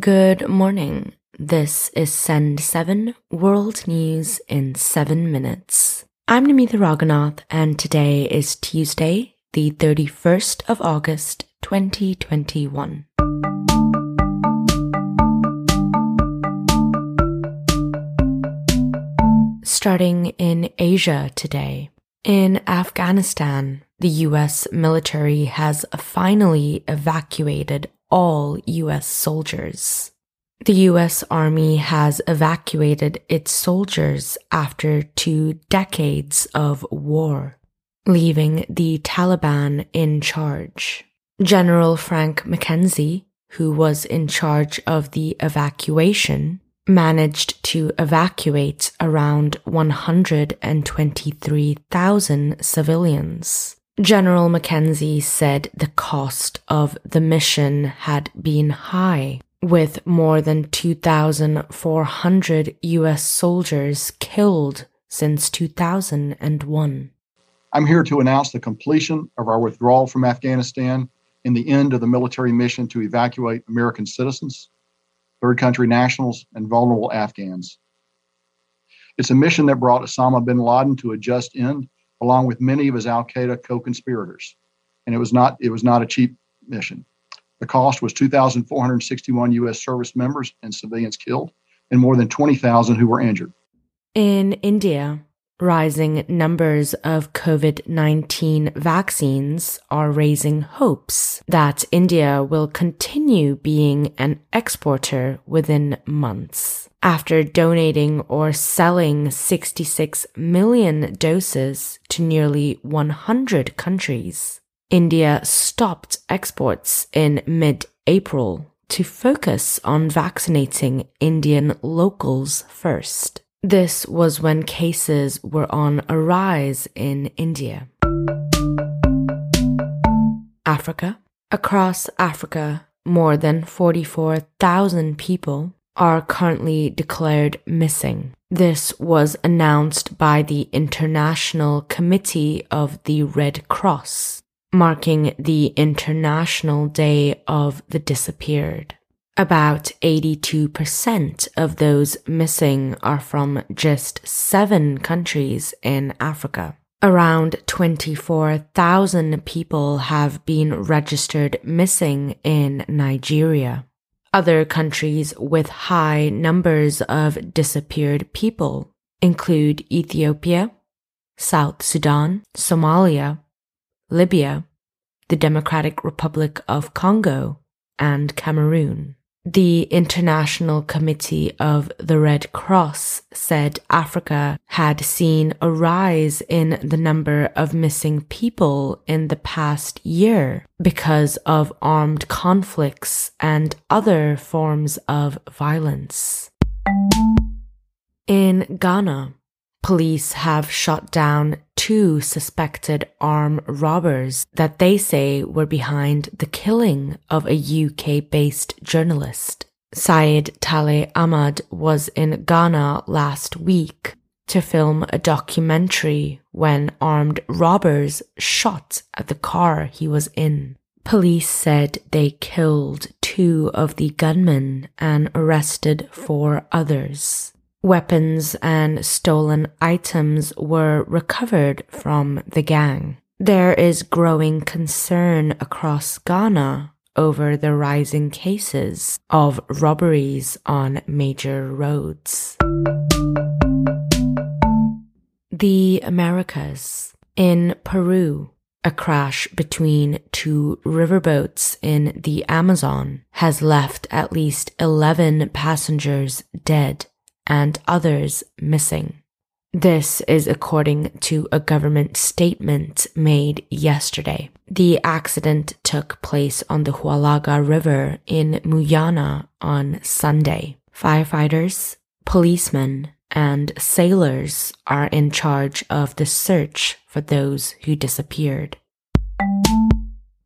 Good morning. This is Send 7 World News in 7 Minutes. I'm Namitha Raghunath, and today is Tuesday, the 31st of August, 2021. Starting in Asia today. In Afghanistan, the US military has finally evacuated all US soldiers. The US Army has evacuated its soldiers after two decades of war, leaving the Taliban in charge. General Frank McKenzie, who was in charge of the evacuation, managed to evacuate around 123,000 civilians. General McKenzie said the cost of the mission had been high, with more than 2,400 US soldiers killed since 2001. I'm here to announce the completion of our withdrawal from Afghanistan and the end of the military mission to evacuate American citizens, third country nationals, and vulnerable Afghans. It's a mission that brought Osama bin Laden to a just end along with many of his Al Qaeda co-conspirators. And it was not it was not a cheap mission. The cost was 2,461 U.S. service members and civilians killed, and more than 20,000 who were injured. In India, rising numbers of COVID 19 vaccines are raising hopes that India will continue being an exporter within months. After donating or selling 66 million doses to nearly 100 countries, India stopped exports in mid April to focus on vaccinating Indian locals first. This was when cases were on a rise in India. Africa. Across Africa, more than 44,000 people are currently declared missing. This was announced by the International Committee of the Red Cross, marking the International Day of the Disappeared. About 82% of those missing are from just seven countries in Africa. Around 24,000 people have been registered missing in Nigeria. Other countries with high numbers of disappeared people include Ethiopia, South Sudan, Somalia, Libya, the Democratic Republic of Congo, and Cameroon. The International Committee of the Red Cross said Africa had seen a rise in the number of missing people in the past year because of armed conflicts and other forms of violence. In Ghana, Police have shot down two suspected armed robbers that they say were behind the killing of a UK based journalist. Syed Tale Ahmad was in Ghana last week to film a documentary when armed robbers shot at the car he was in. Police said they killed two of the gunmen and arrested four others. Weapons and stolen items were recovered from the gang. There is growing concern across Ghana over the rising cases of robberies on major roads. The Americas. In Peru, a crash between two riverboats in the Amazon has left at least 11 passengers dead and others missing. This is according to a government statement made yesterday. The accident took place on the Huallaga River in Muyana on Sunday. Firefighters, policemen, and sailors are in charge of the search for those who disappeared.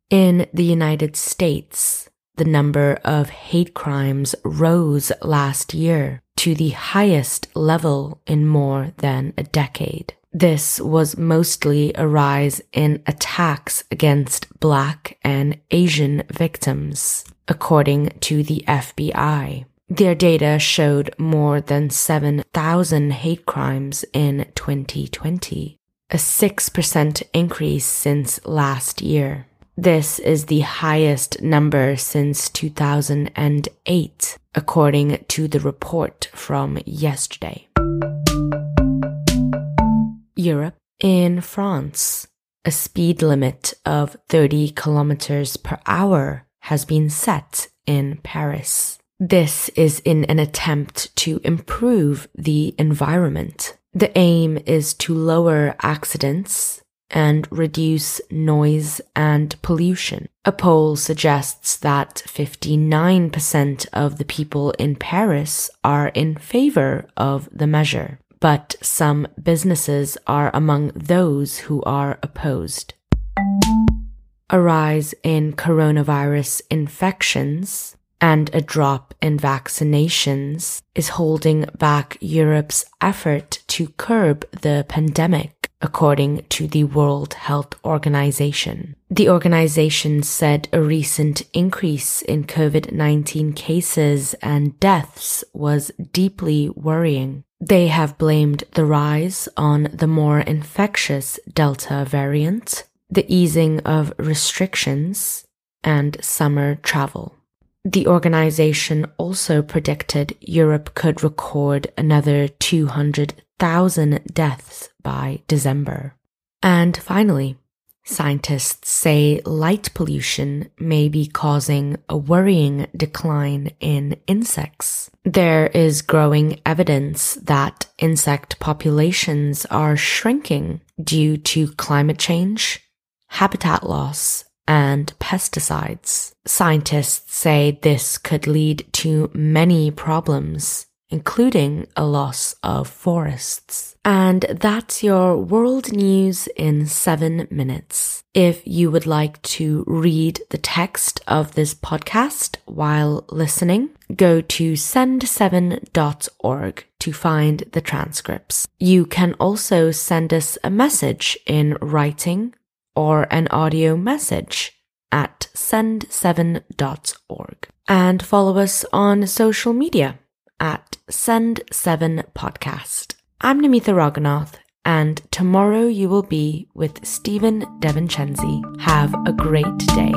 In the United States, the number of hate crimes rose last year to the highest level in more than a decade. This was mostly a rise in attacks against Black and Asian victims, according to the FBI. Their data showed more than 7,000 hate crimes in 2020, a 6% increase since last year. This is the highest number since 2008, according to the report from yesterday. Europe. In France, a speed limit of 30 kilometers per hour has been set in Paris. This is in an attempt to improve the environment. The aim is to lower accidents and reduce noise and pollution. A poll suggests that 59% of the people in Paris are in favor of the measure, but some businesses are among those who are opposed. A rise in coronavirus infections and a drop in vaccinations is holding back Europe's effort to curb the pandemic, according to the World Health Organization. The organization said a recent increase in COVID-19 cases and deaths was deeply worrying. They have blamed the rise on the more infectious Delta variant, the easing of restrictions, and summer travel. The organization also predicted Europe could record another 200,000 deaths by December. And finally, scientists say light pollution may be causing a worrying decline in insects. There is growing evidence that insect populations are shrinking due to climate change, habitat loss, and pesticides. Scientists say this could lead to many problems, including a loss of forests. And that's your world news in seven minutes. If you would like to read the text of this podcast while listening, go to send7.org to find the transcripts. You can also send us a message in writing or an audio message at send7.org. And follow us on social media at Send7Podcast. I'm Namitha Raghunath, and tomorrow you will be with Stephen Devincenzi. Have a great day.